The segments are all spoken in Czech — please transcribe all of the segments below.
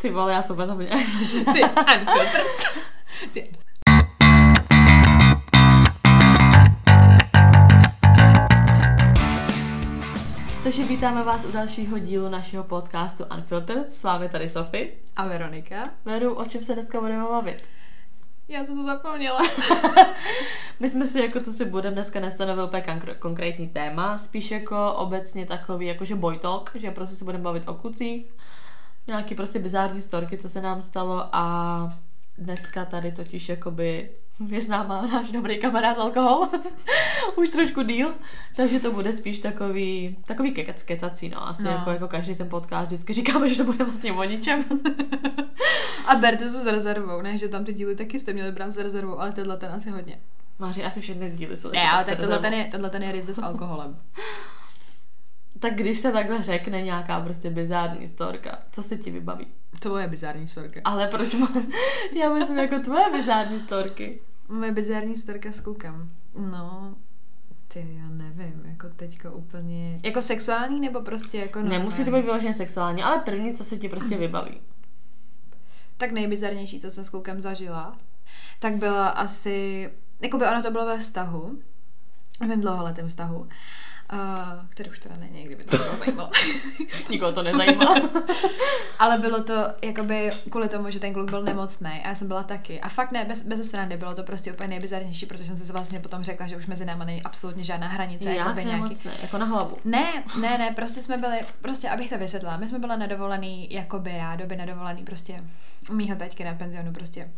Ty vole, já jsem úplně zapomněla. Ty unfiltered. Ty Takže vítáme vás u dalšího dílu našeho podcastu Unfiltered. S vámi tady Sofie. A Veronika? Veru, o čem se dneska budeme bavit? Já jsem to zapomněla. My jsme si jako co si budeme dneska nestanovili úplně konkr- konkrétní téma, spíš jako obecně takový jakože boy talk, že prostě se budeme bavit o klucích, nějaký prostě bizární storky, co se nám stalo a dneska tady totiž jakoby je s náma náš dobrý kamarád alkohol, už trošku díl, takže to bude spíš takový, takový kec, kecací, no, asi No. Jako, jako každý ten podcast vždycky říkáme, že to bude vlastně o ničem. A berte to s rezervou, ne, že tam ty díly taky jste měli brát s rezervou, ale tenhle ten asi hodně. Máři, asi všechny díly jsou Ne, ale tak tenhle ten, je, tenhle ten je ryze s alkoholem. Tak když se takhle řekne nějaká prostě bizární storka, co se ti vybaví? To je bizární storka. Ale proč mám? Já myslím jako tvoje bizární storky. Moje bizární storka s klukem. No, ty, já nevím, jako teďka úplně... Jako sexuální nebo prostě jako normální? Nemusí to být vyloženě sexuální, ale první, co se ti prostě vybaví. Tak nejbizarnější, co jsem s klukem zažila, tak byla asi... Jakoby ono to bylo ve vztahu, v mém dlouholetém vztahu, uh, který už teda není, kdyby to bylo zajímalo. Nikoho to nezajímá. Ale bylo to jakoby kvůli tomu, že ten kluk byl nemocný a já jsem byla taky. A fakt ne, bez, bez srandy, bylo to prostě úplně nejbizarnější, protože jsem si vlastně potom řekla, že už mezi náma není absolutně žádná hranice. Jak jakoby nějaký, nemocné, jako na hlavu. Ne, ne, ne, prostě jsme byli, prostě abych to vysvětlila, my jsme byli na dovolený, jakoby rádoby na dovolený prostě u mýho taťky na penzionu prostě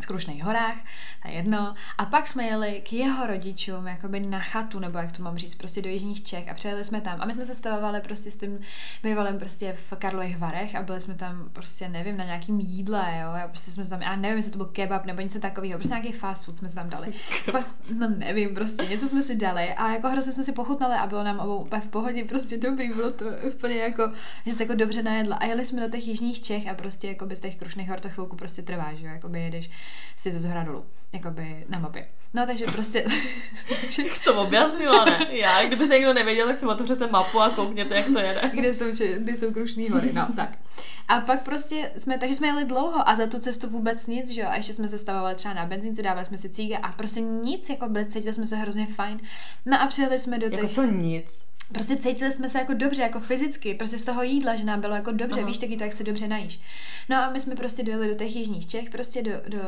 v Krušných horách, na jedno. A pak jsme jeli k jeho rodičům, jakoby na chatu, nebo jak to mám říct, prostě do Jižních Čech a přijeli jsme tam. A my jsme se stavovali prostě s tím bývalým prostě v Karlových Varech a byli jsme tam prostě, nevím, na nějakým jídle, jo. A prostě jsme se tam, já nevím, jestli to byl kebab nebo něco takového, prostě nějaký fast food jsme se tam dali. Pak, no nevím, prostě něco jsme si dali a jako hrozně jsme si pochutnali a bylo nám obou úplně v pohodě, prostě dobrý, bylo to úplně jako, že se jako dobře najedla. A jeli jsme do těch jižních Čech a prostě jako z těch Krušných hor to chvilku prostě trvá, že jo, jakoby jedeš si ze zhora dolů, jakoby na mapě. No takže prostě... Jak jsi to objasnila, ne? Já, kdybyste někdo nevěděl, tak si otevřete mapu a koukněte, jak to jede. kde jsou, kde jsou Krušný hory, no tak. A pak prostě jsme, takže jsme jeli dlouho a za tu cestu vůbec nic, že jo, a ještě jsme se stavovali třeba na benzínce, dávali jsme si cíga a prostě nic, jako byli, cítili jsme se hrozně fajn. No a přijeli jsme do těch... Jako co nic? Prostě cítili jsme se jako dobře, jako fyzicky, prostě z toho jídla, že nám bylo jako dobře, Aha. víš, taky to, jak se dobře najíš. No a my jsme prostě dojeli do těch jižních Čech, prostě do, do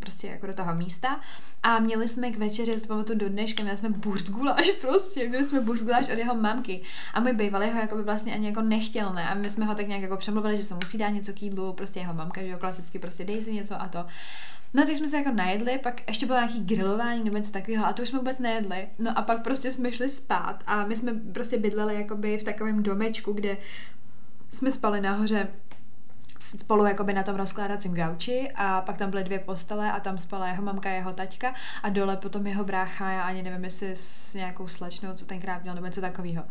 prostě jako do toho místa a měli jsme k večeři, to pamatuju do dneška, měli jsme burst guláš prostě, měli jsme burst guláš od jeho mamky a můj bývalý ho jako by vlastně ani jako nechtěl, ne, a my jsme ho tak nějak jako přemluvili, že se musí dát něco k jídlu, prostě jeho mamka, že jo, klasicky prostě dej si něco a to. No tak jsme se jako najedli, pak ještě bylo nějaký grilování nebo něco takového a to už jsme vůbec nejedli. No a pak prostě jsme šli spát a my jsme prostě bydleli jakoby v takovém domečku, kde jsme spali nahoře spolu jakoby na tom rozkládacím gauči a pak tam byly dvě postele a tam spala jeho mamka a jeho taťka a dole potom jeho brácha, já ani nevím, jestli s nějakou slečnou, co tenkrát měl, nebo něco takového.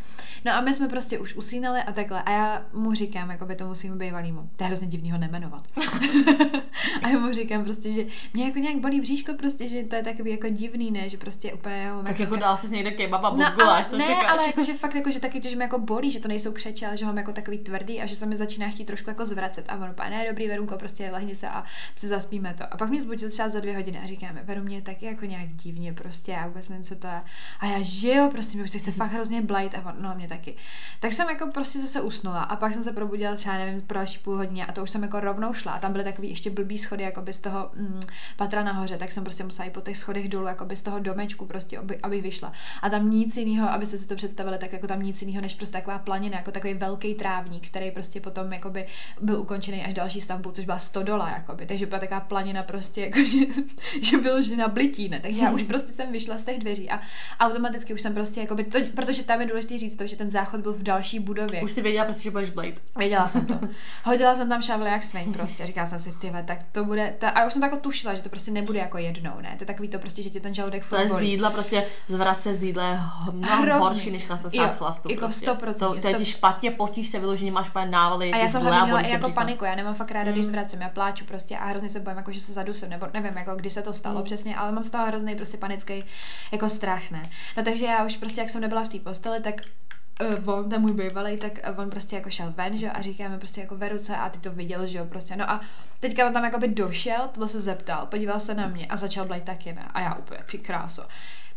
No a my jsme prostě už usínali a takhle a já mu říkám, jakoby tomu svým bývalýmu, to je hrozně divný ho nemenovat. a já mu říkám prostě, že mě jako nějak bolí bříško prostě, že to je takový jako divný, ne, že prostě úplně jeho Tak jako dál si někde kebaba, No, burguláš, ale, co ne, čekáš? ale jakože fakt jakože taky, že mě jako bolí, že to nejsou křeče, ale že mám jako takový tvrdý a že se mi začíná chtít trošku jako zvracet. A on úplně, ne, dobrý, Verunko, prostě lehni se a prostě zaspíme to. A pak mě zbudil třeba za dvě hodiny a říkáme, Veru, mě taky jako nějak divně prostě, já vůbec nevím, co to je. A já, že jo, prostě mi už se chce fakt hrozně blajt a on, no, mě taky. Tak jsem jako prostě zase usnula a pak jsem se probudila třeba, nevím, pro další půl hodině a to už jsem jako rovnou šla. A tam byly takový ještě blbý schody, jako z toho mm, patra nahoře, tak jsem prostě musela jít po těch schodech dolů, jako z toho domečku, prostě, aby, abych vyšla. A tam nic jiného, abyste si to představili, tak jako tam nic jiného, než prostě taková planina, jako takový velký trávník, který prostě potom jakoby byl ukončený až další stavbou, což byla stodola, jakoby. Takže byla taková planina prostě, jako že, že bylo že na blití, ne? Takže já už prostě jsem vyšla z těch dveří a automaticky už jsem prostě, jakoby, to, protože tam je důležité říct to, že ten záchod byl v další budově. Už si věděla prostě, že budeš Blade. Věděla jsem to. Hodila jsem tam šavle jak svým prostě. Říkala jsem si, ty tak to bude. Ta, a už jsem to jako tušila, že to prostě nebude jako jednou, ne? To je takový to prostě, že ti ten žaludek To furt je z jídla prostě zvracet z jídla je mnohem horší, než nastat z chlastu. jako prostě. 100%, To, to ti špatně, potíš se vyloženě, máš úplně návaly, A já jsem hlavně měla i tě jako paniku, já nemám fakt ráda, když Mm. zvracím, já pláču prostě a hrozně se bojím, jako že se zadusím, nebo nevím, jako kdy se to stalo Mm. přesně, ale mám z toho hrozný prostě panický jako strach, ne. No takže já už prostě, jak jsem nebyla v té posteli, tak uh, on, ten můj bývalý, tak uh, on prostě jako šel ven, že a říkáme prostě jako Veru, co a ty to viděl, že jo, prostě, no a teďka on tam jako by došel, tohle se zeptal, podíval se na mě a začal blejt taky, ne, a já úplně, ty kráso.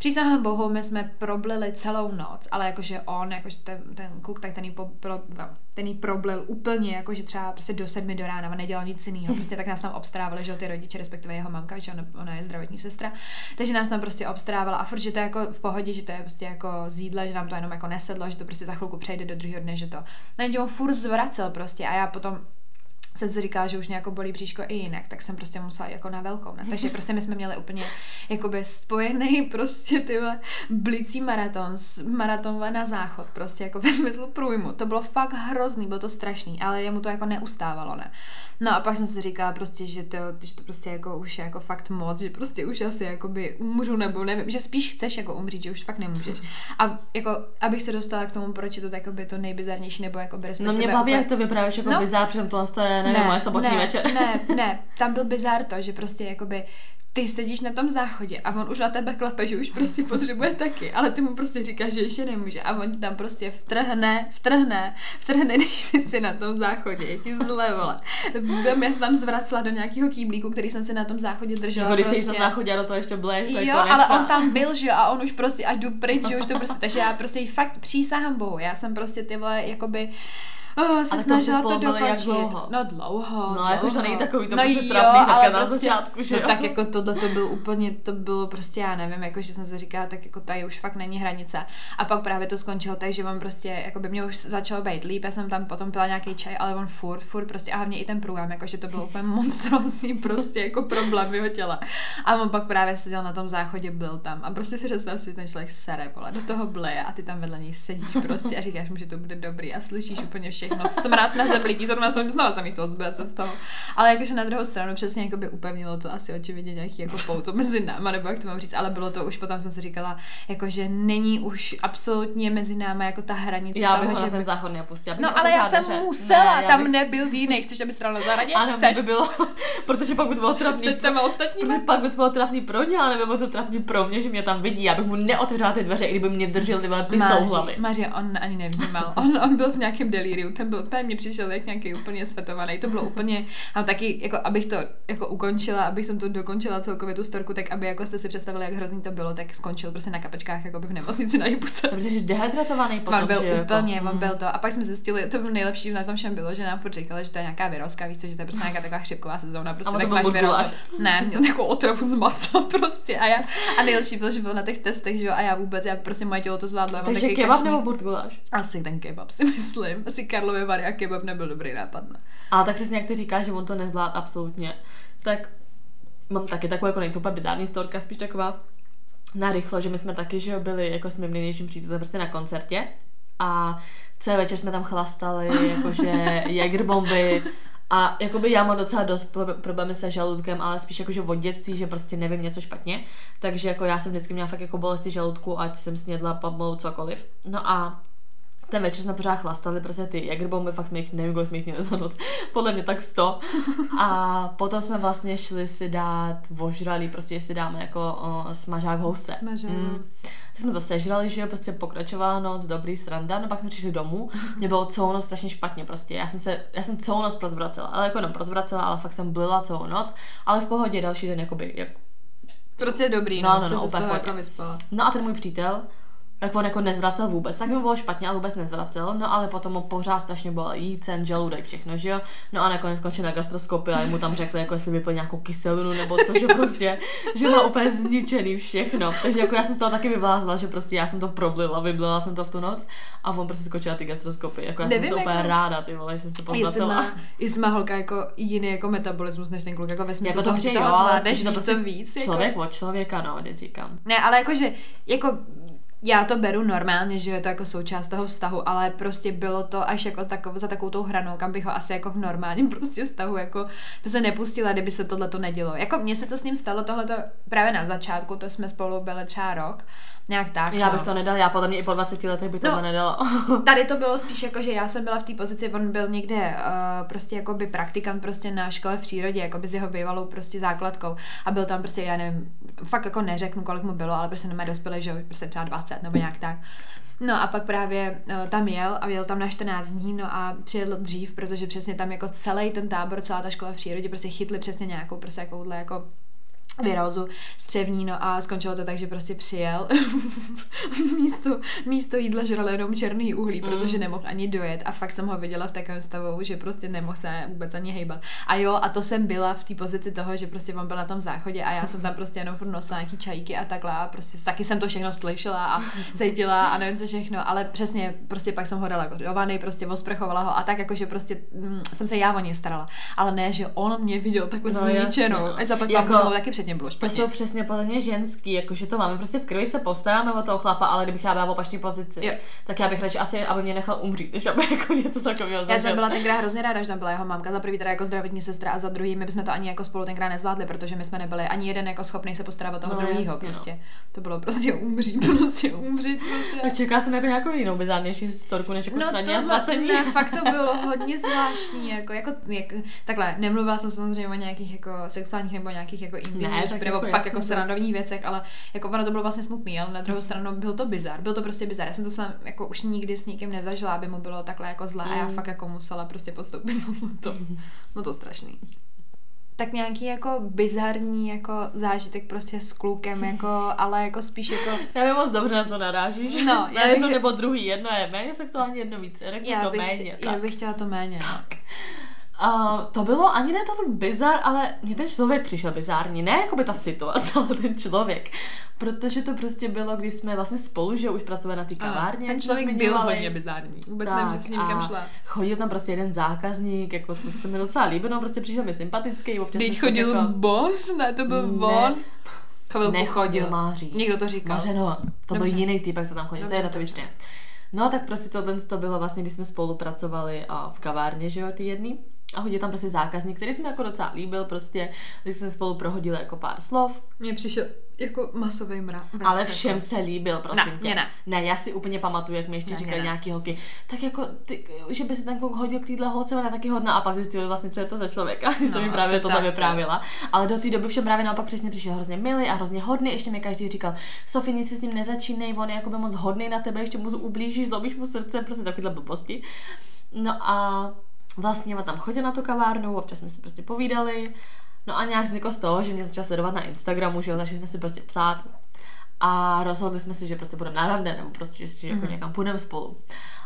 Přísahám bohu, my jsme problili celou noc, ale jakože on, jakože ten, ten kluk, tak ten jí, po, no, ten jí problil úplně, jakože třeba prostě do sedmi do rána, on nedělal nic jiného, prostě tak nás tam obstarávali, že ty rodiče, respektive jeho mamka, že ona, ona je zdravotní sestra, takže nás tam prostě obstarávala a furt, že to je jako v pohodě, že to je prostě jako z jídla, že nám to jenom jako nesedlo, že to prostě za chvilku přejde do druhého dne, že to. No, on furt zvracel prostě a já potom jsem si říkala, že už mě jako bolí bříško i jinak, tak jsem prostě musela jako na velkou. Ne? Takže prostě my jsme měli úplně jakoby spojený prostě ty blicí maraton, maraton na záchod, prostě jako ve smyslu průjmu. To bylo fakt hrozný, bylo to strašný, ale jemu to jako neustávalo, ne. No a pak jsem si říkala prostě, že to, že to prostě jako už je jako fakt moc, že prostě už asi jakoby umřu nebo nevím, že spíš chceš jako umřít, že už fakt nemůžeš. A jako, abych se dostala k tomu, proč je to takoby to nejbizarnější nebo jako No mě baví, jak to vyprávíš jako no, bizar, protože to je nevím, ne, moje sobotní ne, večer. Ne, ne, tam byl bizár to, že prostě jakoby ty sedíš na tom záchodě a on už na tebe klepe, že už prostě potřebuje taky, ale ty mu prostě říkáš, že ještě nemůže a on ti tam prostě vtrhne, vtrhne, vtrhne, když ty jsi na tom záchodě, je ti zle, vole. Já jsem tam zvracela do nějakého kýblíku, který jsem si na tom záchodě držela. Jako, když prostě. jsi na záchodě a do toho ještě blej, to Jo, ale on tam byl, že jo, a on už prostě, až jdu pryč, že už to prostě, takže já prostě fakt přísahám bohu, já jsem prostě ty vole, jakoby, Oh, se ale snažila to, to dokončit. dlouho? No dlouho, No, jako to není takový to no prostě jo, trapný ale na prostě, začátku, že no, tak jako tohle to byl úplně, to bylo prostě, já nevím, jako že jsem se říkala, tak jako tady už fakt není hranice. A pak právě to skončilo tak, že on prostě, jako by mě už začalo být líp, já jsem tam potom pila nějaký čaj, ale on furt, furt prostě, a hlavně i ten průjem, jako že to bylo úplně monstrózní prostě jako problém jeho těla. A on pak právě seděl na tom záchodě, byl tam a prostě si představ si ten člověk sere, vole, do toho bleje a ty tam vedle něj sedíš prostě a říkáš mu, že to bude dobrý a slyšíš úplně všechno, smrad na zeblití, zrovna jsem znova jich to zbracet z toho. Ale jakože na druhou stranu přesně jako by upevnilo to asi očividně nějaký jako pouto mezi náma, nebo jak to mám říct, ale bylo to už potom jsem si říkala, jako že není už absolutně mezi námi jako ta hranice já toho, že ten záchod nepustila. No ale já jsem musela, ne, tam bych... nebyl jiný, chceš, aby stál na zahradě? Ano, chceš? by bylo, protože pak by to bylo trapný. Před těma? Protože pak by to bylo trapný pro ně, ale nebo to trapný pro mě, že mě tam vidí. Já bych mu neotevřela ty dveře, i kdyby mě držel ty pistol hlavy. Maři, on ani nevnímal. On, on byl v nějakém delíriu, ten byl, ten mě přišel jak nějaký úplně svetovaný. To bylo úplně, a taky, jako abych to jako ukončila, abych jsem to dokončila celkově tu storku, tak aby jako jste si představili, jak hrozný to bylo, tak skončil prostě na kapečkách, jako by v nemocnici na Jibuce. Protože dehydratovaný potom, on byl že úplně, jako, on byl to. A pak jsme zjistili, to bylo nejlepší na tom všem bylo, že nám furt říkali, že to je nějaká virózka, víš co, že to je prostě nějaká taková chřipková sezóna, prostě tak máš virózu. Ne, měl takovou otravu z masa prostě. A, já, a nejlepší bylo, že byl na těch testech, že jo, a já vůbec, já prostě moje tělo to zvládlo. Takže kebab nebo burtguláš? Asi ten kebab si myslím. Asi Karlovy Vary a kebab nebyl dobrý nápad. Ne? Ale tak přesně jak ty říkáš, že on to nezvlád absolutně, tak mám taky takovou jako nejtupa bizární storka, spíš taková narychlo, že my jsme taky, že byli jako s mým největším přítelem prostě na koncertě a celý večer jsme tam chlastali, jakože Jägerbomby a jakoby já mám docela dost problémy se žaludkem, ale spíš jakože od dětství, že prostě nevím něco špatně. Takže jako já jsem vždycky měla fakt jako bolesti žaludku, ať jsem snědla pomalu cokoliv. No a ten večer jsme pořád chlastali, prostě ty jagerbomby, fakt jsme jich, nevím, kolik jsme jich měli za noc, podle mě tak sto. A potom jsme vlastně šli si dát vožralý, prostě si dáme jako o, smažák v house. Smažák mm. jsme to sežrali, že jo, prostě pokračovala noc, dobrý sranda, no pak jsme přišli domů, mě bylo celou noc strašně špatně prostě, já jsem se, já jsem celou noc prozvracela, ale jako jenom prozvracela, ale fakt jsem blila celou noc, ale v pohodě další den jakoby, jak... Prostě dobrý, no, no, no, no, se jako vyspala. No a ten můj přítel, tak on jako nezvracel vůbec, tak mi bylo špatně, ale vůbec nezvracel, no ale potom mu pořád strašně bylo jícen, žaludek, všechno, že jo, no a nakonec skončil na gastroskopii a mu tam řekli, jako jestli vypil nějakou kyselinu nebo co, že prostě, že má úplně zničený všechno, takže jako já jsem z toho taky vyvlázla, že prostě já jsem to problila, vyblila jsem to v tu noc a on prostě skočil na ty gastroskopy, jako já Nevím, jsem to jako... úplně ráda, ty vole, že jsem se pozvracela. Jestli má holka jako jiný jako metabolismus než ten kluk, jako ve smyslu jako to, toho, že toho zvládneš víc to víc. Člověk jako... od člověka, no, říkám. Ne, ale jakože, jako já to beru normálně, že je to jako součást toho vztahu, ale prostě bylo to až jako takov, za takovou tou hranou, kam bych ho asi jako v normálním prostě vztahu jako se nepustila, kdyby se tohle to nedělo. Jako mně se to s ním stalo tohleto právě na začátku, to jsme spolu byli třeba rok, nějak tak. Já bych no. to nedal, já podle mě i po 20 letech by to no, nedala. tady to bylo spíš jako, že já jsem byla v té pozici, on byl někde uh, prostě jako by praktikant prostě na škole v přírodě, jako by s jeho bývalou prostě základkou a byl tam prostě, já nevím, fakt jako neřeknu, kolik mu bylo, ale prostě nemá dospělý, že prostě třeba 20 20 nebo nějak tak. No a pak právě uh, tam jel a jel tam na 14 dní, no a přijedl dřív, protože přesně tam jako celý ten tábor, celá ta škola v přírodě prostě chytli přesně nějakou prostě jakouhle jako virózu střevní, no a skončilo to tak, že prostě přijel místo, místo jídla žral jenom černý uhlí, mm. protože nemohl ani dojet a fakt jsem ho viděla v takovém stavu, že prostě nemohl se vůbec ani hejbat. A jo, a to jsem byla v té pozici toho, že prostě on byl na tom záchodě a já jsem tam prostě jenom furt nosila nějaký čajíky a takhle a prostě taky jsem to všechno slyšela a cítila a nevím co všechno, ale přesně prostě pak jsem ho dala do vany, prostě osprchovala ho a tak jakože prostě mm, jsem se já o něj starala. Ale ne, že on mě viděl takhle no, zničenou. A za pak jako, taky předtím bylo špatně. To jsou přesně podle mě ženský, jakože to máme prostě v krvi se postaráme o toho chlapa, ale kdybych já byla v opačné pozici, jo. tak já bych radši asi, aby mě nechal umřít, než aby jako něco takového Já jsem byla tenkrát hrozně ráda, že tam byla jeho mámka, za prvý teda jako zdravotní sestra a za druhý my jsme to ani jako spolu tenkrát nezvládli, protože my jsme nebyli ani jeden jako schopný se postarat o toho no, druhého. No. Prostě. No. To bylo prostě umřít, prostě umřít. Prostě. A čeká jsem jako nějakou jinou bizárnější storku, než jako no, to ne, fakt to bylo hodně zvláštní, jako, jako, jako, takhle, nemluvila jsem samozřejmě o nějakých jako sexuálních nebo nějakých jako intimních, nebo jako fakt jako srandovních věcech, ale jako ono to bylo vlastně smutný, ale na druhou stranu byl to bizar, byl to prostě bizar. Já jsem to sám jako už nikdy s nikým nezažila, aby mu bylo takhle jako zlé mm. a já mm. fakt jako musela prostě postoupit to. No to strašný tak nějaký jako bizarní jako zážitek prostě s klukem, jako, ale jako spíš jako... Já vím moc dobře na to narážíš. No, na jedno bych... nebo druhý, jedno je méně sexuální, jedno víc. Řeknu já to bych, méně. Já bych chtěla to méně. No. Uh, to bylo ani ne tak bizar, ale mě ten člověk přišel bizární. Ne jako by ta situace, ale ten člověk. Protože to prostě bylo, když jsme vlastně spolu, že už pracovali na té kavárně. Ten člověk byl hodně bizární. Vůbec tak, nevím, že s ním kam šla. Chodil tam prostě jeden zákazník, jako co se mi docela líbilo, prostě přišel mi sympatický. Teď chodil jako... boss, ne, to byl ne. on. Chodil Nechodil Máří. Někdo to říkal. Mařeno, to Dobře. byl jiný typ, jak se tam chodil, Dobře, to je na to vyčně. No tak prostě tohle to bylo vlastně, když jsme spolupracovali a v kavárně, že jo, ty jedný. A hodil tam prostě zákazník, který se mi jako docela líbil, prostě, když jsme spolu prohodili jako pár slov. Mně přišel jako masový mrak. Ale všem jako. se líbil, prosím ne, tě. Ne, ne, já si úplně pamatuju, jak mi ještě ne, říkali ne, nějaký holky, tak jako, ty, že by se ten kluk hodil k téhle holce, ona taky hodná a pak zjistili vlastně, co je to za člověka, když no, jsem mi právě to tam vyprávila. Ale do té doby všem právě naopak přesně přišel hrozně milý a hrozně hodný, ještě mi každý říkal, Sofie, nic si s ním nezačínej, on je jako by moc hodný na tebe, ještě mu ublížíš, zlobíš mu srdce, prostě takovéhle blbosti. No a vlastně tam chodil na tu kavárnu, občas jsme si prostě povídali, no a nějak vzniklo z toho, že mě začal sledovat na Instagramu, že jo, začali jsme si prostě psát a rozhodli jsme si, že prostě budeme na rande, nebo prostě, že jako mm-hmm. někam půjdeme spolu.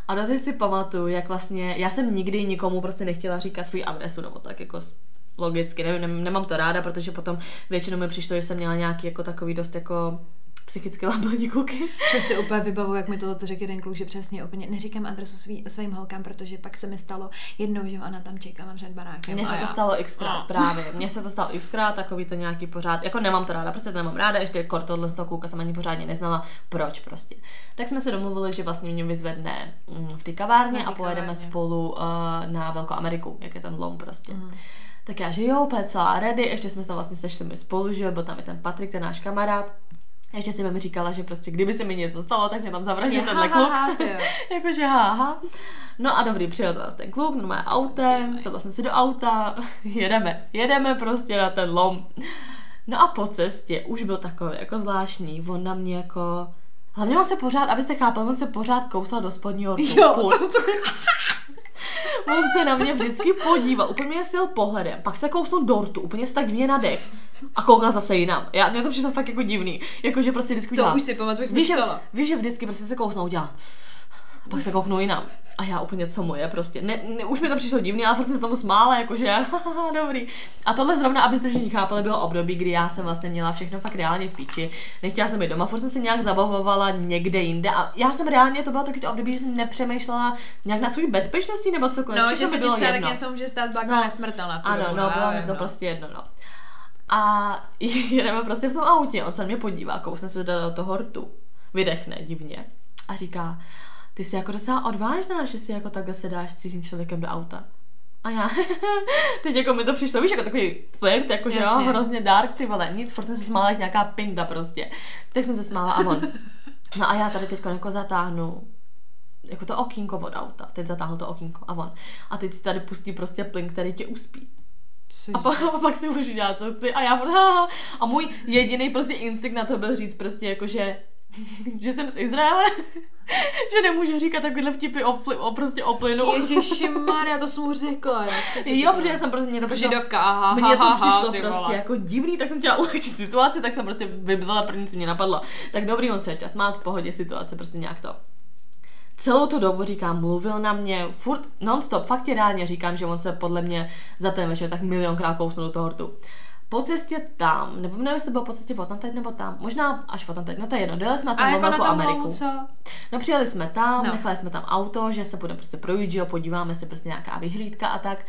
A doteď si pamatuju, jak vlastně, já jsem nikdy nikomu prostě nechtěla říkat svou adresu, nebo tak jako logicky, nevím, nemám to ráda, protože potom většinou mi přišlo, že jsem měla nějaký jako takový dost jako psychicky labilní kluky. To si úplně vybavu, jak mi tohle řekl jeden kluk, že přesně úplně neříkám adresu svý, svým holkám, protože pak se mi stalo jednou, že ona tam čekala před barákem. Mně se to stalo xkrát, a. právě. Mně se to stalo xkrát, takový to nějaký pořád, jako nemám to ráda, prostě to nemám ráda, ještě kor tohle z toho kluka jsem ani pořádně neznala, proč prostě. Tak jsme se domluvili, že vlastně mě vyzvedne mm, v té kavárně a pojedeme kavárně. spolu uh, na Velkou Ameriku, jak je ten lom prostě. Mm. Tak já, že jo, úplně celá ready, ještě jsme se tam vlastně sešli my spolu, že jo, byl tam i ten Patrik, ten náš kamarád. Ještě si mi říkala, že prostě kdyby se mi něco stalo, tak mě tam zavraždí tenhle kluk. Jakože haha. No a dobrý, přijel nás ten kluk, normálně autem, sedla jsem si do auta, jedeme, jedeme prostě na ten lom. No a po cestě už byl takový jako zvláštní, on na mě jako... Hlavně on se pořád, abyste chápali, on se pořád kousal do spodního rtu. Jo, to, to... On se na mě vždycky podíval, úplně mě sil pohledem, pak se kousnul do rtu, úplně se tak divně nadech a koukal zase jinam. Já, mě to přišlo fakt jako divný, jakože prostě vždycky. To už si pamatuju, víš, že, víš, že vždycky prostě se kousnou, udělá a pak se kouknu jinam. A já úplně, co moje prostě. Ne, ne, už mi to přišlo divný, ale furt jsem se tomu smála, jakože, dobrý. A tohle zrovna, abyste všichni chápali, bylo období, kdy já jsem vlastně měla všechno fakt reálně v píči. Nechtěla jsem být doma, furt jsem se nějak zabavovala někde jinde. A já jsem reálně, to bylo taky to období, že jsem nepřemýšlela nějak na svůj bezpečnosti nebo cokoliv. No, že se ti třeba tak něco může stát, byla no, nesmrtelná. Ano, no, bylo mi to no. prostě jedno, no. A jedeme prostě v tom autě, on se mě podívá, kousne se do toho rtu, vydechne divně a říká, ty jsi jako docela odvážná, že si jako takhle sedáš s cizím člověkem do auta. A já, teď jako mi to přišlo, víš, jako takový flirt, jako že jo, hrozně dark, ty vole, nic, furt jsem se smála jak nějaká pinda prostě. Tak jsem se smála a on. No a já tady teď jako zatáhnu jako to okýnko od auta. Teď zatáhnu to okýnko a on. A teď si tady pustí prostě plyn, který tě uspí. A, pa, a pak si můžu dělat, co chci. A já a můj jediný prostě instinkt na to byl říct prostě jako, že že jsem z Izraele, že nemůžu říkat takovýhle vtipy o, pli, o prostě o plynu. Ježiši Maria, to jsem mu řekla. Jo, protože já jsem prostě, mě to přišlo, Židovka, aha, mně to aha, přišlo ty prostě vole. jako divný, tak jsem chtěla ulehčit situaci, tak jsem prostě vybila první, co mě napadlo. Tak dobrý, on se je čas, má v pohodě situace, prostě nějak to. Celou tu dobu říkám, mluvil na mě, furt non-stop, fakt ti reálně říkám, že on se podle mě za ten večer tak milionkrát kousnul do toho rtu. Po cestě tam, nebo nevím, jestli to bylo po cestě od teď nebo tam, možná až od teď, no to je jedno, dojeli jsme na tam jako na tom Ameriku. co? No přijeli jsme tam, no. nechali jsme tam auto, že se budeme prostě projít, že jo, podíváme se prostě nějaká vyhlídka a tak.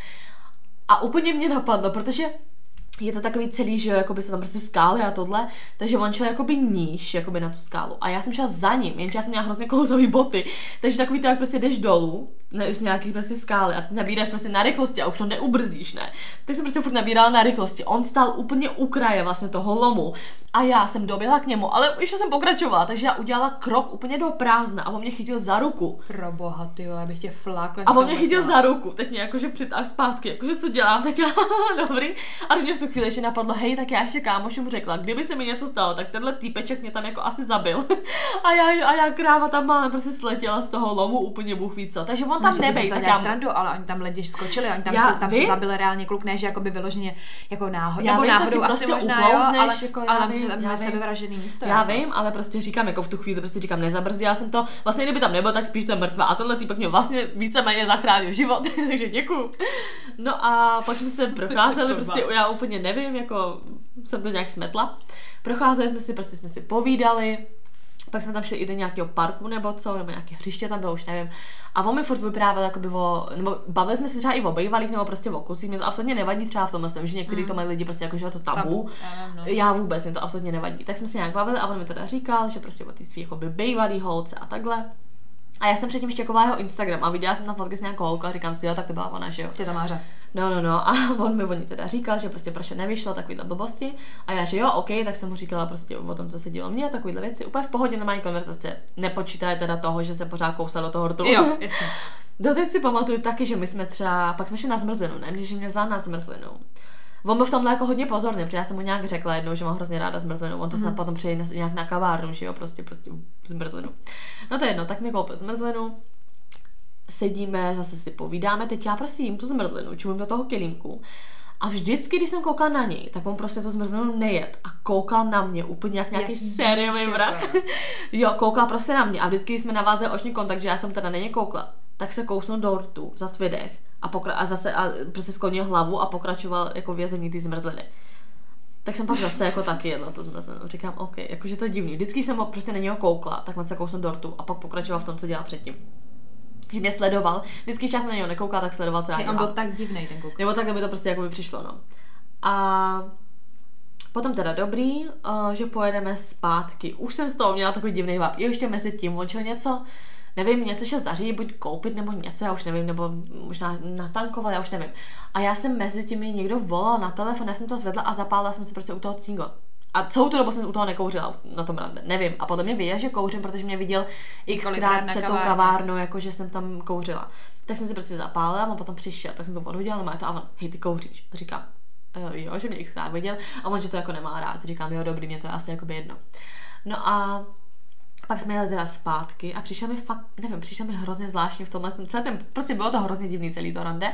A úplně mě napadlo, protože je to takový celý, že jo, jakoby jsou tam prostě skály a tohle, takže on šel jakoby níž, jakoby na tu skálu. A já jsem šla za ním, jenže já jsem měla hrozně klouzavý boty, takže takový to, jak prostě jdeš dolů, ne, z nějakých prostě skály a ty nabíráš prostě na rychlosti a už to neubrzdíš, ne. Tak jsem prostě furt nabírala na rychlosti. On stál úplně u kraje vlastně toho lomu a já jsem doběhla k němu, ale ještě jsem pokračovala, takže já udělala krok úplně do prázdna a on mě chytil za ruku. Pro boha, ty jo, já bych tě flákla. A on mě chytil za ruku, teď mě jakože přitáhl zpátky, jakože co dělám, teď já, dobrý. A mě v tu chvíli ještě napadlo, hej, tak já ještě kámoši mu řekla, kdyby se mi něco stalo, tak tenhle týpeček mě tam jako asi zabil. a já, a já kráva tam má prostě sletěla z toho lomu úplně bůh ví co. Takže on tam No, nebej, tak já, srandu, ale oni tam lidi skočili, oni tam, Já se, tam se vím. zabil reálně kluk, ne, že jakoby vyloženě jako náhodou, Já nebo vím, náhodou asi prostě možná jo, ale, jako já ale tam vím, se sebevražený místo. já jako. vím, ale prostě říkám, jako v tu chvíli prostě říkám, nezabrzdila jsem to. Vlastně kdyby tam nebyl, tak spíš jsem mrtvá. A tenhle týpek mě vlastně víceméně zachránil život, takže děkuju. No a pak jsme se procházeli, prostě já úplně nevím, jako jsem to nějak smetla. Procházeli jsme si, prostě jsme si povídali, pak jsme tam šli i do nějakého parku nebo co, nebo nějaké hřiště tam bylo, už nevím. A on mi furt vyprávěl, jakoby o, nebo bavili jsme se třeba i o bývalých, nebo prostě o klucích, mě to absolutně nevadí třeba v tomhle, tom, že někteří to mají lidi prostě jako, že to tabu. Tabu, no. Já vůbec, mě to absolutně nevadí. Tak jsme se nějak bavili a on mi teda říkal, že prostě o ty svý jakoby bývalý holce a takhle. A já jsem předtím štěkovala jeho Instagram a viděla jsem tam fotky s nějakou holkou a říkám si, jo, tak to byla ona, že jo. Tě tam máře. No, no, no. A on mi o ní teda říkal, že prostě proč nevyšlo takovýhle blbosti. A já, že jo, OK, tak jsem mu říkala prostě o tom, co se dělo mně, takovýhle věci. Úplně v pohodě normální konverzace. Nepočítaje teda toho, že se pořád kousal do toho rtu. Jo, jasně. Doteď si pamatuju taky, že my jsme třeba, pak jsme šli na zmrzlinu, ne? Že mě vzal na zmrzlinu. On byl v tomhle jako hodně pozorný, protože já jsem mu nějak řekla jednou, že mám hrozně ráda zmrzlinu. On to snad potom přijde na- nějak na kavárnu, že jo, prostě, prostě zmrzlinu. No to je jedno, tak mi koupil zmrzlinu, sedíme, zase si povídáme, teď já prostě jím tu zmrzlinu, čumím do toho kelímku. A vždycky, když jsem koukala na něj, tak on prostě tu zmrzlinu nejet a koukal na mě úplně jak nějaký Jak sériový vrah. jo. koukal prostě na mě a vždycky, když jsme navázali oční kontakt, že já jsem teda na ně koukla, tak se kousnul do rtu, za vydech a, pokra- a zase a prostě sklonil hlavu a pokračoval jako vězení ty zmrzliny. Tak jsem pak zase jako taky jedla to zmrzlinu. Říkám, OK, jakože to je divný. Vždycky jsem ho prostě na něho koukla, tak on se kousnul do rtu a pak pokračoval v tom, co dělal předtím. Že mě sledoval. Vždycky, jsem na něho nekoukala, tak sledoval, co já On dělám. byl tak divný ten kluk. Nebo takhle mi to prostě jako by přišlo, no. A potom teda dobrý, uh, že pojedeme zpátky. Už jsem z toho měla takový divný vap. Jo, ještě mezi tím, on něco, nevím, něco šel zařídit, buď koupit nebo něco, já už nevím, nebo možná natankoval, já už nevím. A já jsem mezi tím mi někdo volal na telefon, já jsem to zvedla a zapálila jsem se prostě u toho cingo. A celou tu dobu jsem u toho nekouřila na tom rande, nevím. A potom mě viděl, že kouřím, protože mě viděl xkrát před tou kavárnou, jako že jsem tam kouřila. Tak jsem si prostě zapálila a on potom přišel, tak jsem to odhodila, má to a on, hej, ty kouříš. A říkám, "Eh, jo, že mě xkrát viděl a on, že to jako nemá rád. Říkám, jo, dobrý, mě to je asi jako jedno. No a pak jsme jeli teda zpátky a přišel mi fakt, nevím, přišel mi hrozně zvláštně v tomhle, celý ten, prostě bylo to hrozně divný celý to rande.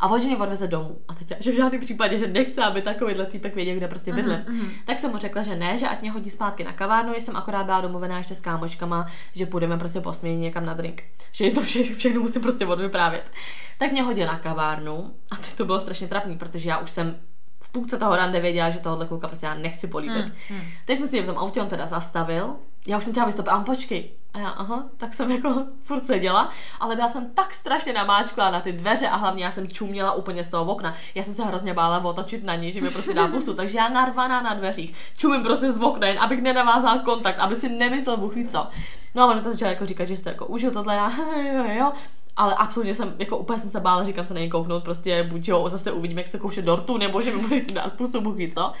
A on, že mě odveze domů. A teď, že v žádném případě, že nechce, aby takovýhle týpek věděl, kde prostě bydlím. Mhm, Tak jsem mu řekla, že ne, že ať mě hodí zpátky na kavárnu, že jsem akorát byla domluvená ještě s kámoškama, že půjdeme prostě po směně někam na drink. Že jim to vše, všechno musím prostě odvyprávět. Tak mě hodil na kavárnu a teď to bylo strašně trapný, protože já už jsem v půlce toho rande věděla, že tohohle kluka prostě já nechci políbit. Mm. Teď jsme si v tom autě, on teda zastavil. Já už jsem chtěla vystoupit, a počkej. A já, aha, tak jsem jako furt seděla, ale byla jsem tak strašně namáčklá na ty dveře a hlavně já jsem čuměla úplně z toho okna. Já jsem se hrozně bála otočit na něj, že mi prostě dá pusu, takže já narvaná na dveřích, čumím prostě z okna, jen abych nenavázal kontakt, aby si nemyslel ví co. No a on mi to začal jako říkat, že jste jako užil tohle, já, jo, jo. Ale absolutně jsem, jako úplně jsem se bála, říkám se na něj kouknout, prostě buď jo, zase uvidím, jak se kouše dortu, nebo že mi bude dát pusu, ví co.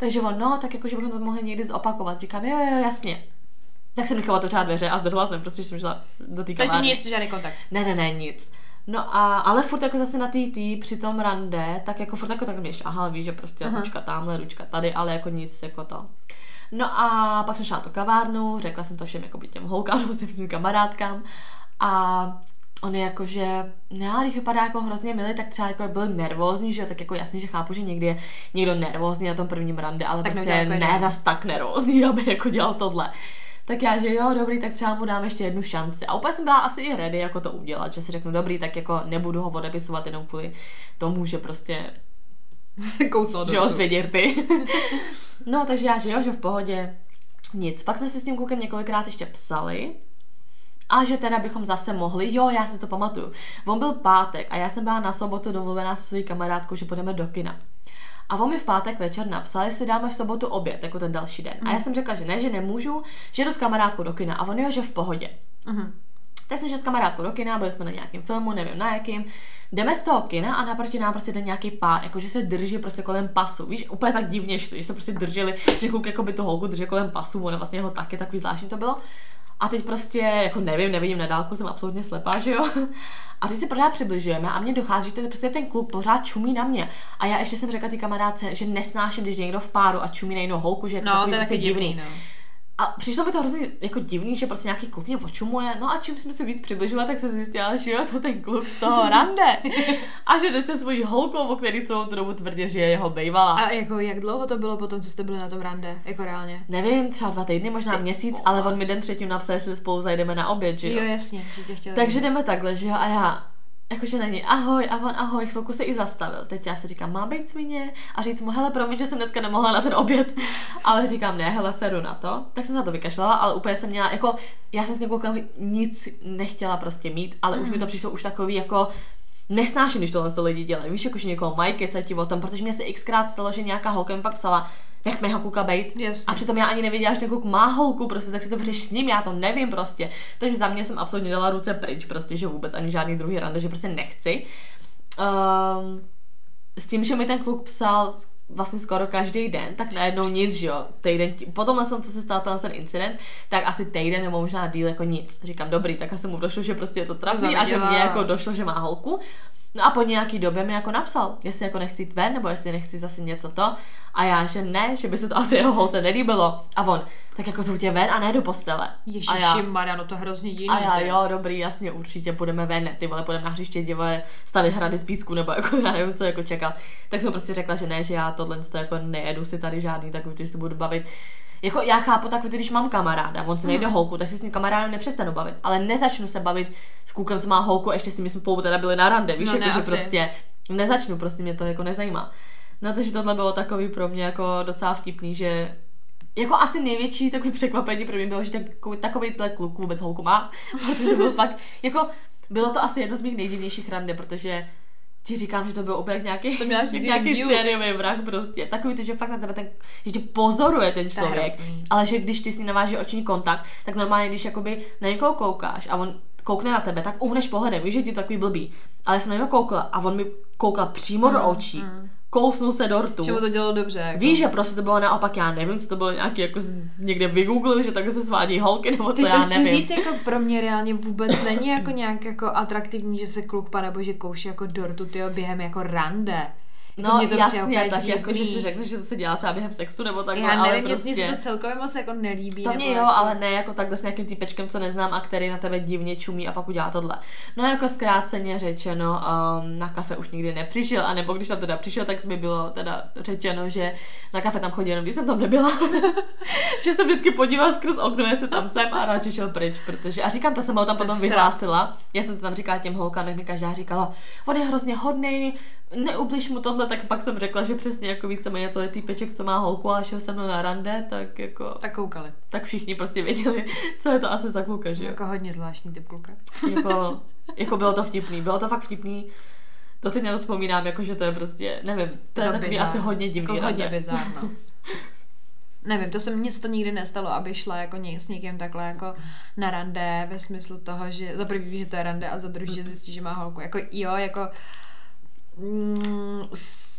Takže on, no, tak jako, že bychom to mohli někdy zopakovat. Říkám, jo, jo, jasně. Tak jsem nechala otevřát dveře a zdrhla jsem, prostě že jsem šla do té Takže nic, žádný kontakt. Ne, ne, ne, nic. No a, ale furt jako zase na té tý, při tom rande, tak jako furt jako tak mě šahal, víš, že prostě Aha. ručka tamhle, ručka tady, ale jako nic jako to. No a pak jsem šla do kavárnu, řekla jsem to všem jako těm holkám nebo těm svým kamarádkám a oni jakože, já když vypadá jako hrozně milý, tak třeba jako byl nervózní, že jo, tak jako jasně, že chápu, že někdy je někdo nervózní na tom prvním rande, ale tak prostě jako ne zas tak nervózní, aby jako dělal tohle. Tak já, že jo, dobrý, tak třeba mu dám ještě jednu šanci. A úplně jsem byla asi i ready jako to udělat, že si řeknu, dobrý, tak jako nebudu ho odepisovat jenom kvůli tomu, že prostě Kouslo že ty. no, takže já, že jo, že v pohodě. Nic. Pak jsme si s tím klukem několikrát ještě psali, a že teda bychom zase mohli, jo, já si to pamatuju. On byl pátek a já jsem byla na sobotu domluvená se svojí kamarádkou, že půjdeme do kina. A on mi v pátek večer napsal, jestli dáme v sobotu oběd, jako ten další den. Mm. A já mhm. jsem řekla, že ne, že nemůžu, že jdu s kamarádkou do kina. A on jo, že v pohodě. Mm. Tak jsem šla s kamarádkou do kina, byli jsme na nějakém filmu, nevím na jakým. Jdeme z toho kina a naproti nám prostě jde nějaký pár, jakože se drží prostě kolem pasu. Víš, úplně tak divně šli, že se prostě drželi, že kluk jako by to holku držel kolem pasu, ona vlastně jeho taky takový zvláštní to bylo. A teď prostě, jako nevím, nevidím na dálku, jsem absolutně slepá, že jo. A teď se pořád přibližujeme a mně dochází, že ten, prostě ten kluk pořád čumí na mě. A já ještě jsem řekla ty kamarádce, že nesnáším, když někdo v páru a čumí na jinou holku, že je to no, takový to je prostě divný. divný no. A přišlo mi to hrozně jako divný, že prostě nějaký kluk mě očumuje. No a čím jsme se víc přibližovali, tak jsem zjistila, že jo, to ten kluk z toho rande. a že jde se svojí holkou, o který celou tu dobu tvrdě, že je jeho bejvala. A jako jak dlouho to bylo potom, co jste byli na tom rande, jako reálně? Nevím, třeba dva týdny, možná Ty, měsíc, ale on mi den třetím napsal, jestli spolu zajdeme na oběd, že jo. Jo, jasně, že tě Takže jdeme takhle, že jo, a já jakože není ahoj a on ahoj, chvilku se i zastavil. Teď já si říkám, má být svině a říct mu, hele, promiň, že jsem dneska nemohla na ten oběd, ale říkám, ne, hele, seru na to. Tak jsem se na to vykašlala, ale úplně jsem měla, jako, já jsem s někoho nic nechtěla prostě mít, ale mm. už mi to mhm. přišlo už takový, jako, nesnáším, když tohle to lidi dělají. Víš, jakože někoho mají kecati o tom, protože mě se xkrát stalo, že nějaká holka mi pak psala, jak jeho kluka bejt. A přitom já ani nevěděla, že ten kluk má holku, prostě, tak si to vyřeš s ním, já to nevím prostě. Takže za mě jsem absolutně dala ruce pryč, prostě, že vůbec ani žádný druhý rande, že prostě nechci. Um, s tím, že mi ten kluk psal vlastně skoro každý den, tak najednou nic, že jo, týden, potom jsem, co se stál ten incident, tak asi týden nebo možná díl jako nic. Říkám, dobrý, tak asi mu došlo, že prostě je to trapný a že mě jako došlo, že má holku. No a po nějaký době mi jako napsal, jestli jako nechci jít ven, nebo jestli nechci zase něco to. A já, že ne, že by se to asi jeho holce nelíbilo. A on, tak jako zvu tě ven a ne do postele. Ježiši, Mariano, to hrozně jiný. A já, jo, dobrý, jasně, určitě půjdeme ven, ty vole, půjdeme na hřiště, divoje, stavit hrady z písku, nebo jako já nevím, co jako čekal. Tak jsem prostě řekla, že ne, že já tohle to jako nejedu si tady žádný takový, který se budu bavit jako já chápu tak, když mám kamaráda, on se nejde hmm. holku, tak si s tím kamarádem nepřestanu bavit, ale nezačnu se bavit s klukem, co má holku, ještě si my jsme spolu teda byli na rande, víš, no, jako, ne, že asi. prostě nezačnu, prostě mě to jako nezajímá. No takže tohle bylo takový pro mě jako docela vtipný, že jako asi největší takový překvapení pro mě bylo, že takový kluk vůbec holku má, protože byl fakt, jako bylo to asi jedno z mých nejdivnějších rande, protože ti říkám, že to byl úplně nějaký, to nějaký sériový vrah prostě. Takový to, že fakt na tebe ten, že tě pozoruje ten člověk, ale že když ty s ním naváží oční kontakt, tak normálně, když jakoby na někoho koukáš a on koukne na tebe, tak uhneš pohledem, víš, že ti to takový blbý. Ale jsem na něho koukla a on mi koukal přímo mm, do očí. Mm kousnu se dortu. Že mu to dělalo dobře. Jako. Víš, že prostě to bylo naopak, já nevím, co to bylo nějaký, jako někde vygooglil, že takhle se svádí holky, nebo Ty to já chci nevím. říct, jako pro mě reálně vůbec není jako nějak jako atraktivní, že se kluk nebo že kouší jako dortu tyjo, během jako rande. No, mě to jasně, tak jako, že si řekneš, že to se dělá třeba během sexu nebo tak. Já nevím, ale prostě... mě se to celkově moc jako nelíbí. To mě jo, jako... ale ne jako takhle s nějakým týpečkem, co neznám a který na tebe divně čumí a pak udělá tohle. No jako zkráceně řečeno, um, na kafe už nikdy nepřišel, a nebo když tam teda přišel, tak mi bylo teda řečeno, že na kafe tam chodí jenom, když jsem tam nebyla. že se vždycky podíval skrz okno, jestli tam jsem a radši šel pryč, protože a říkám, to jsem ho tam potom vyhlásila. Já jsem to tam říkala těm holkám, jak mi každá říkala, on je hrozně hodný, neubliž mu tohle, tak pak jsem řekla, že přesně jako víceméně to je týpeček, co má holku a šel se mnou na rande, tak jako... Tak koukali. Tak všichni prostě věděli, co je to asi za kluka, že Jako hodně zvláštní typ kluka. jako, jako bylo to vtipný, bylo to fakt vtipný. To teď nevzpomínám, jako že to je prostě, nevím, to, to je takový bizár. asi hodně divný. Jako hodně bizárno. Nevím, to se mně se to nikdy nestalo, aby šla jako ně, s někým takhle jako na rande ve smyslu toho, že za prvý že to je rande a za druhý, že zjistí, že má holku. Jako jo, jako mm,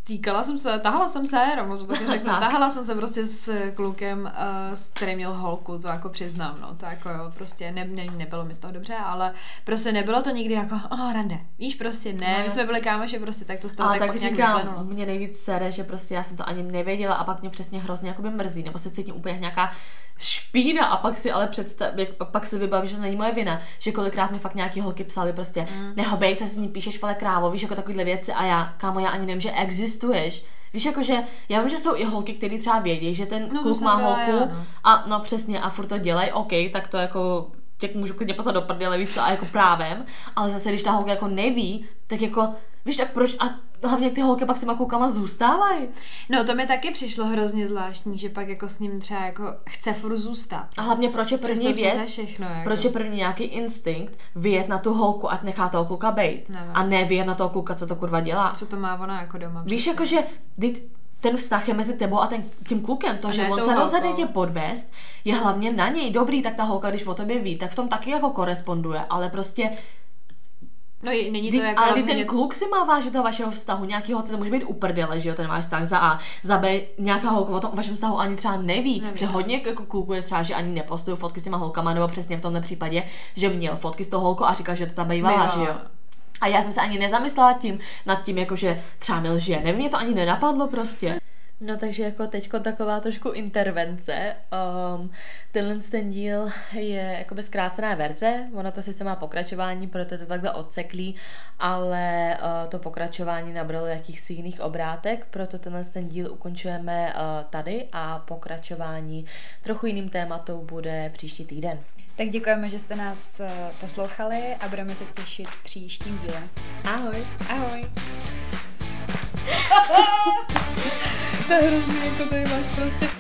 Týkala jsem se, tahala jsem se, jenom to tak řeknu, Tak. tahala jsem se prostě s klukem, uh, s který měl holku, to jako přiznám, no, to jako jo, prostě ne, ne, nebylo mi z toho dobře, ale prostě nebylo to nikdy jako, oh, rande, víš, prostě ne, No, my jsme byli kámoši, prostě tak to z toho Ale tak, tak pak říkám, vyplynulo. mě nejvíc sere, že prostě já jsem to ani nevěděla a pak mě přesně hrozně jakoby mrzí, nebo se cítím úplně jak nějaká špína a pak si ale představ, jak, pak, si vybavím, že to není moje vina, že kolikrát mi fakt nějaký holky psali prostě, mm. nehobej, co si s ní píšeš, vole krávo, víš, jako takovýhle věci a já, kámo, já ani nevím, že existuješ. Víš, jakože, já vím, že jsou i holky, které třeba vědí, že ten No, kluk má holku já, no. a no přesně a furt to dělají, OK, tak to jako tě můžu klidně poslat do prdele, víš co, a jako právem, ale zase, když ta holka jako neví, tak jako, víš, tak proč, a hlavně ty holky pak s těma klukama zůstávají. No to mi taky přišlo hrozně zvláštní, že pak jako s ním třeba jako chce furt zůstat. A hlavně proč je první přeze věc, všechno, jako. proč je první nějaký instinkt vyjet na tu holku, ať nechá toho kluka bejt. Nevím. A ne vyjet na toho kluka, co to kurva dělá. Co to má ona jako doma? Víš, přesně. jakože vždyť ten vztah je mezi tebou a ten, tím klukem. To, A že on se rozhodne tě podvést, je hlavně na něj. Dobrý, tak ta holka, když o tobě ví, tak v tom taky jako koresponduje, ale prostě No je- není to Vždyť, jako ale rozhodně- ten kluk si má vážit toho vašeho vztahu, nějakýho, co to může být uprdele, že jo, ten váš vztah za A, za B, nějaká holka o tom vašem vztahu ani třeba neví, Neví, že no. hodně jako kluků je třeba, že ani nepostují fotky s těma holkama, nebo přesně v tomhle případě, že měl fotky s tou holkou a říkal, že to tam bývala, Bývala. že jo. A já jsem se ani nezamyslela tím, nad tím, jakože třeba mi lže, nevím, mě to ani nenapadlo prostě. No takže jako teďko taková trošku intervence. Um, tenhle ten díl je jakoby zkrácená verze, ono to sice má pokračování, proto je to takhle odseklý, ale uh, to pokračování nabralo jakýchsi jiných obrátek, proto tenhle ten díl ukončujeme uh, tady a pokračování trochu jiným tématou bude příští týden. Tak děkujeme, že jste nás eh, poslouchali a budeme se těšit příštím dílem. Ahoj! Ahoj. to je hrozný, jako tady máš prostě